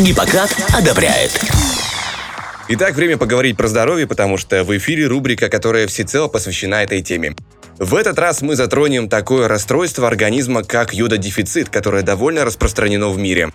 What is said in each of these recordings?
Гиппократ одобряет. Итак, время поговорить про здоровье, потому что в эфире рубрика, которая всецело посвящена этой теме. В этот раз мы затронем такое расстройство организма, как йододефицит, которое довольно распространено в мире.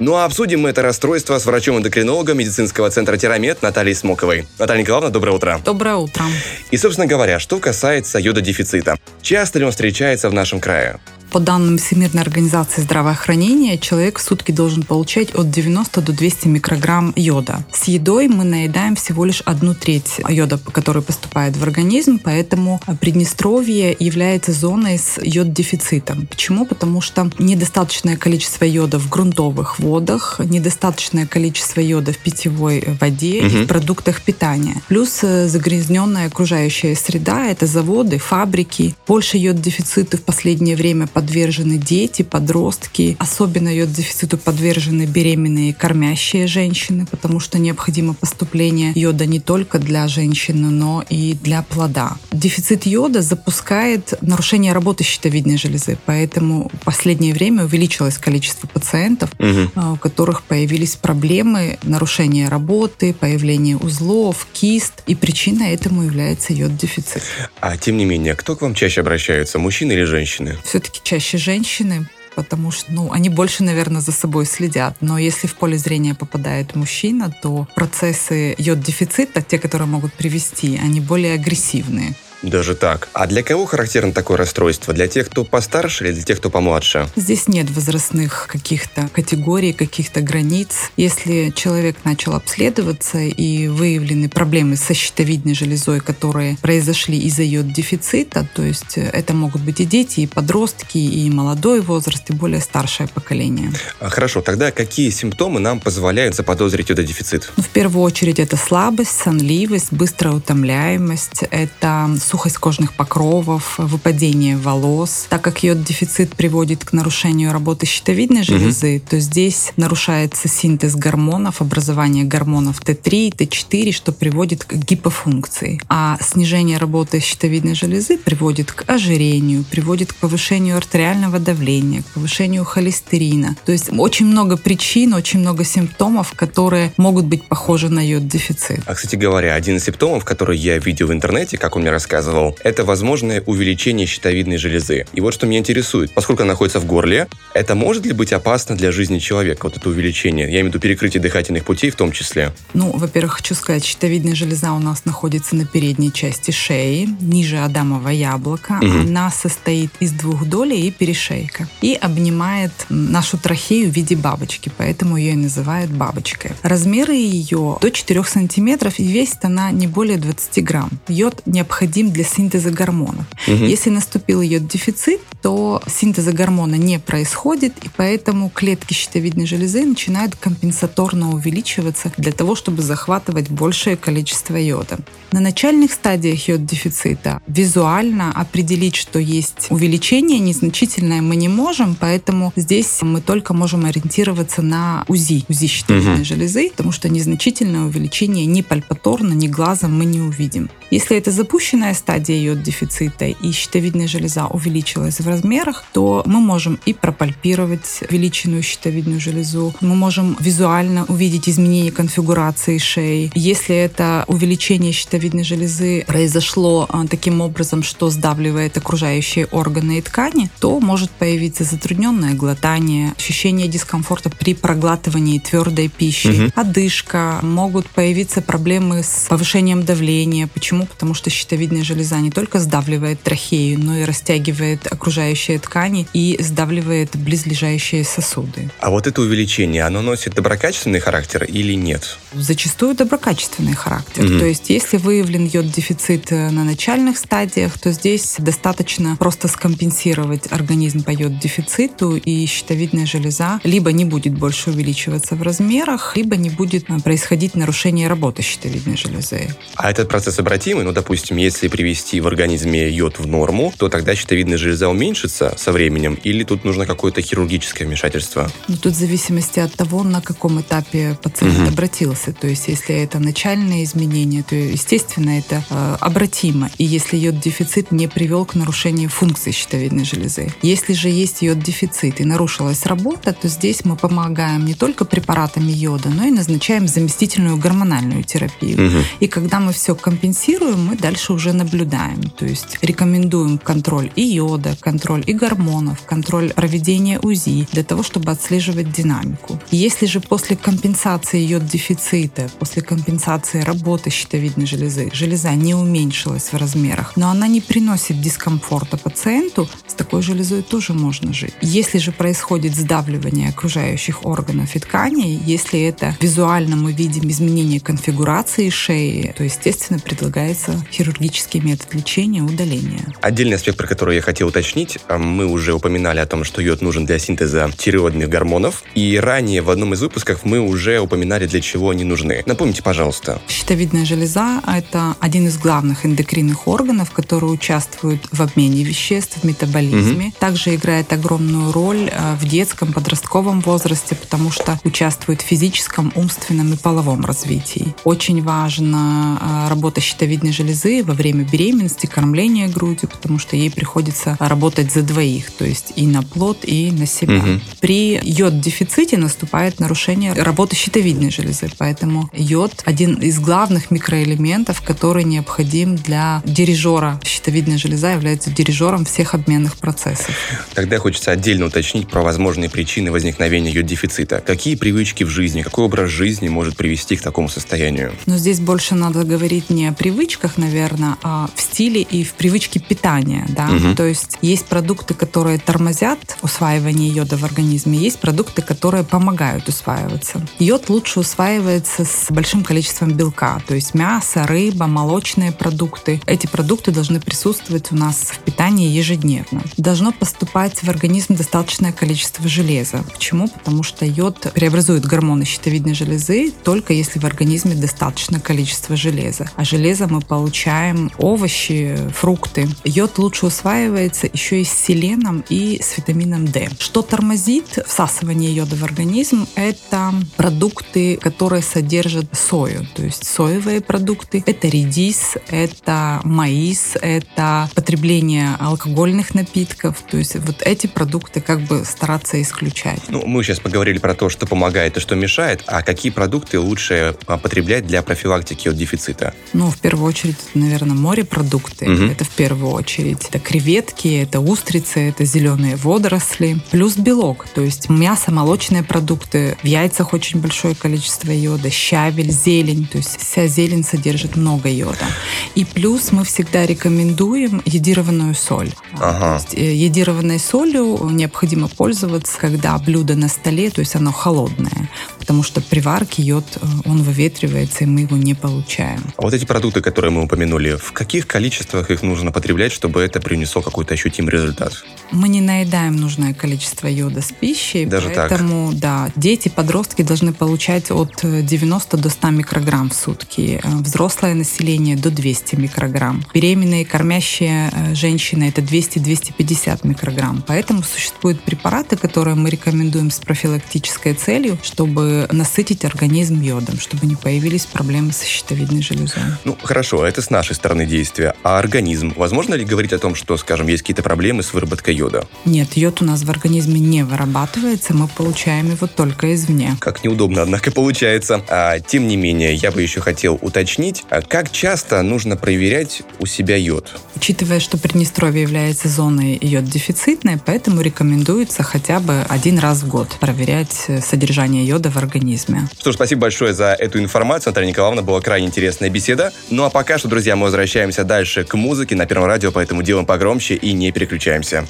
Ну а обсудим мы это расстройство с врачом-эндокринологом медицинского центра Терамет Натальей Смоковой. Наталья Николаевна, доброе утро. Доброе утро. И, собственно говоря, что касается йододефицита. Часто ли он встречается в нашем крае? По данным Всемирной организации здравоохранения, человек в сутки должен получать от 90 до 200 микрограмм йода. С едой мы наедаем всего лишь одну треть йода, который поступает в организм, поэтому Приднестровье является зоной с йод-дефицитом. Почему? Потому что недостаточное количество йода в грунтовых водах, недостаточное количество йода в питьевой воде угу. и в продуктах питания. Плюс э, загрязненная окружающая среда, это заводы, фабрики. Больше йод-дефицита в последнее время под подвержены дети, подростки. Особенно ее дефициту подвержены беременные и кормящие женщины, потому что необходимо поступление йода не только для женщины, но и для плода. Дефицит йода запускает нарушение работы щитовидной железы, поэтому в последнее время увеличилось количество пациентов, угу. у которых появились проблемы нарушения работы, появление узлов, кист, и причиной этому является йод-дефицит. А тем не менее, кто к вам чаще обращаются, мужчины или женщины? Все-таки чаще женщины, потому что, ну, они больше, наверное, за собой следят. Но если в поле зрения попадает мужчина, то процессы йод-дефицита, те, которые могут привести, они более агрессивные. Даже так. А для кого характерно такое расстройство? Для тех, кто постарше или для тех, кто помладше? Здесь нет возрастных каких-то категорий, каких-то границ. Если человек начал обследоваться и выявлены проблемы со щитовидной железой, которые произошли из-за ее дефицита, то есть это могут быть и дети, и подростки, и молодой возраст, и более старшее поколение. А, хорошо, тогда какие симптомы нам позволяют заподозрить йододефицит? Ну, в первую очередь это слабость, сонливость, быстрая утомляемость, это сухость кожных покровов, выпадение волос. Так как йод-дефицит приводит к нарушению работы щитовидной железы, угу. то здесь нарушается синтез гормонов, образование гормонов Т3 и Т4, что приводит к гипофункции. А снижение работы щитовидной железы приводит к ожирению, приводит к повышению артериального давления, к повышению холестерина. То есть очень много причин, очень много симптомов, которые могут быть похожи на йод-дефицит. А, кстати говоря, один из симптомов, который я видел в интернете, как он мне рассказывал, рассказывал, это возможное увеличение щитовидной железы. И вот что меня интересует, поскольку она находится в горле, это может ли быть опасно для жизни человека, вот это увеличение? Я имею в виду перекрытие дыхательных путей в том числе. Ну, во-первых, хочу сказать, щитовидная железа у нас находится на передней части шеи, ниже Адамова яблока. Угу. Она состоит из двух долей и перешейка. И обнимает нашу трахею в виде бабочки, поэтому ее и называют бабочкой. Размеры ее до 4 сантиметров и весит она не более 20 грамм. Йод необходим для синтеза гормонов. Угу. Если наступил ее дефицит, то синтеза гормона не происходит, и поэтому клетки щитовидной железы начинают компенсаторно увеличиваться для того, чтобы захватывать большее количество йода. На начальных стадиях йод-дефицита визуально определить, что есть увеличение незначительное, мы не можем, поэтому здесь мы только можем ориентироваться на УЗИ, УЗИ щитовидной угу. железы, потому что незначительное увеличение ни пальпаторно, ни глазом мы не увидим. Если это запущенная стадия йод-дефицита и щитовидная железа увеличилась в размерах, то мы можем и пропальпировать увеличенную щитовидную железу, мы можем визуально увидеть изменение конфигурации шеи. Если это увеличение щитовидной железы произошло а, таким образом, что сдавливает окружающие органы и ткани, то может появиться затрудненное глотание, ощущение дискомфорта при проглатывании твердой пищи, угу. одышка, могут появиться проблемы с повышением давления. Почему? Потому что щитовидная железа не только сдавливает трахею, но и растягивает окружающие ткани и сдавливает близлежащие сосуды. А вот это увеличение, оно носит доброкачественный характер или нет? Зачастую доброкачественный характер. Угу. То есть, если выявлен йод-дефицит э, на начальных стадиях, то здесь достаточно просто скомпенсировать организм по йод-дефициту, и щитовидная железа либо не будет больше увеличиваться в размерах, либо не будет э, происходить нарушение работы щитовидной железы. А этот процесс, обратите необратимы, но, допустим, если привести в организме йод в норму, то тогда щитовидная железа уменьшится со временем, или тут нужно какое-то хирургическое вмешательство? Ну, тут в зависимости от того, на каком этапе пациент угу. обратился. То есть, если это начальные изменения, то, естественно, это э, обратимо. И если йод-дефицит не привел к нарушению функции щитовидной железы. Если же есть йод-дефицит и нарушилась работа, то здесь мы помогаем не только препаратами йода, но и назначаем заместительную гормональную терапию. Угу. И когда мы все компенсируем, мы дальше уже наблюдаем. То есть рекомендуем контроль и йода, контроль и гормонов, контроль проведения УЗИ для того, чтобы отслеживать динамику. Если же после компенсации йод-дефицита, после компенсации работы щитовидной железы, железа не уменьшилась в размерах, но она не приносит дискомфорта пациенту, с такой железой тоже можно жить. Если же происходит сдавливание окружающих органов и тканей, если это визуально мы видим изменение конфигурации шеи, то, естественно, предлагается хирургический метод лечения, удаления. Отдельный аспект, про который я хотел уточнить, а, мы уже упоминали о том, что йод нужен для синтеза тиреоидных гормонов, и ранее в одном из выпусков мы уже упоминали, для чего они нужны. Напомните, пожалуйста. Щитовидная железа – это один из главных эндокринных органов, который участвует в обмене веществ, в метаболизме. Угу. Также играет огромную роль э, в детском, подростковом возрасте, потому что участвует в физическом, умственном и половом развитии. Очень важна э, работа щитовидной железы во время беременности, кормления грудью, потому что ей приходится работать за двоих, то есть и на плод, и на себя. Угу. При йод-дефиците наступает нарушение работы щитовидной железы, поэтому йод один из главных микроэлементов, который необходим для дирижера. Щитовидная железа является дирижером всех обменных процессов. Тогда хочется отдельно уточнить про возможные причины возникновения йод-дефицита. Какие привычки в жизни, какой образ жизни может привести к такому состоянию? Но здесь больше надо говорить не о привычках, наверное, а в стиле и в привычке питания. Да? Угу. То есть есть продукты, которые тормозят усваивание йода в организме, есть продукты, которые помогают усваиваться. Йод лучше усваивается с большим количеством белка, то есть мясо, рыба, молочные продукты. Эти продукты должны присутствовать у нас в питании ежедневно. Должно поступать в организм достаточное количество железа. Почему? Потому что йод преобразует гормоны щитовидной железы только если в организме достаточно количество железа. А железо мы получаем овощи, фрукты. Йод лучше усваивается еще и с селеном и с витамином D. Что тормозит всасывание йода в организм? Это продукты, которые содержат сою, то есть соевые продукты. Это редис, это маис, это потребление алкогольных напитков. То есть вот эти продукты как бы стараться исключать. Ну, мы сейчас поговорили про то, что помогает и что мешает, а какие продукты лучше а, потреблять для профилактики от дефицита? Ну, в первую очередь, наверное, морепродукты. Угу. Это в первую очередь. Это креветки, это устрицы, это зеленые водоросли. Плюс белок, то есть мясо, молочные продукты. В яйцах очень большое количество йода. Щавель, зелень. То есть вся зелень содержит много йода. И плюс мы всегда рекомендуем йодированную соль. Ага. То есть э, йодированной солью необходимо пользоваться, когда блюдо на столе, то есть оно холодное потому что при варке йод, э, он выветривается, и мы его не получаем. А вот эти продукты, которые мы упомянули, в каких количествах их нужно потреблять, чтобы это принесло какой-то ощутимый результат? Мы не наедаем нужное количество йода с пищей, Даже поэтому, так? да, дети, подростки должны получать от 90 до 100 микрограмм в сутки, э, взрослое население до 200 микрограмм, беременные, кормящие э, женщины это 200-250 микрограмм. Поэтому существуют препараты, которые мы рекомендуем с профилактической целью, чтобы насытить организм йодом, чтобы не появились проблемы со щитовидной железой. Ну, хорошо, это с нашей стороны действия. А организм? Возможно ли говорить о том, что, скажем, есть какие-то проблемы с выработкой йода? Нет, йод у нас в организме не вырабатывается, мы получаем его только извне. Как неудобно, однако, получается. А, тем не менее, я бы еще хотел уточнить, а как часто нужно проверять у себя йод? Учитывая, что Приднестровье является зоной йод-дефицитной, поэтому рекомендуется хотя бы один раз в год проверять содержание йода в организме. Что ж, спасибо большое за эту информацию. Наталья Николаевна, была крайне интересная беседа. Ну а пока что, друзья, мы возвращаемся дальше к музыке на Первом радио, поэтому делаем погромче и не переключаемся.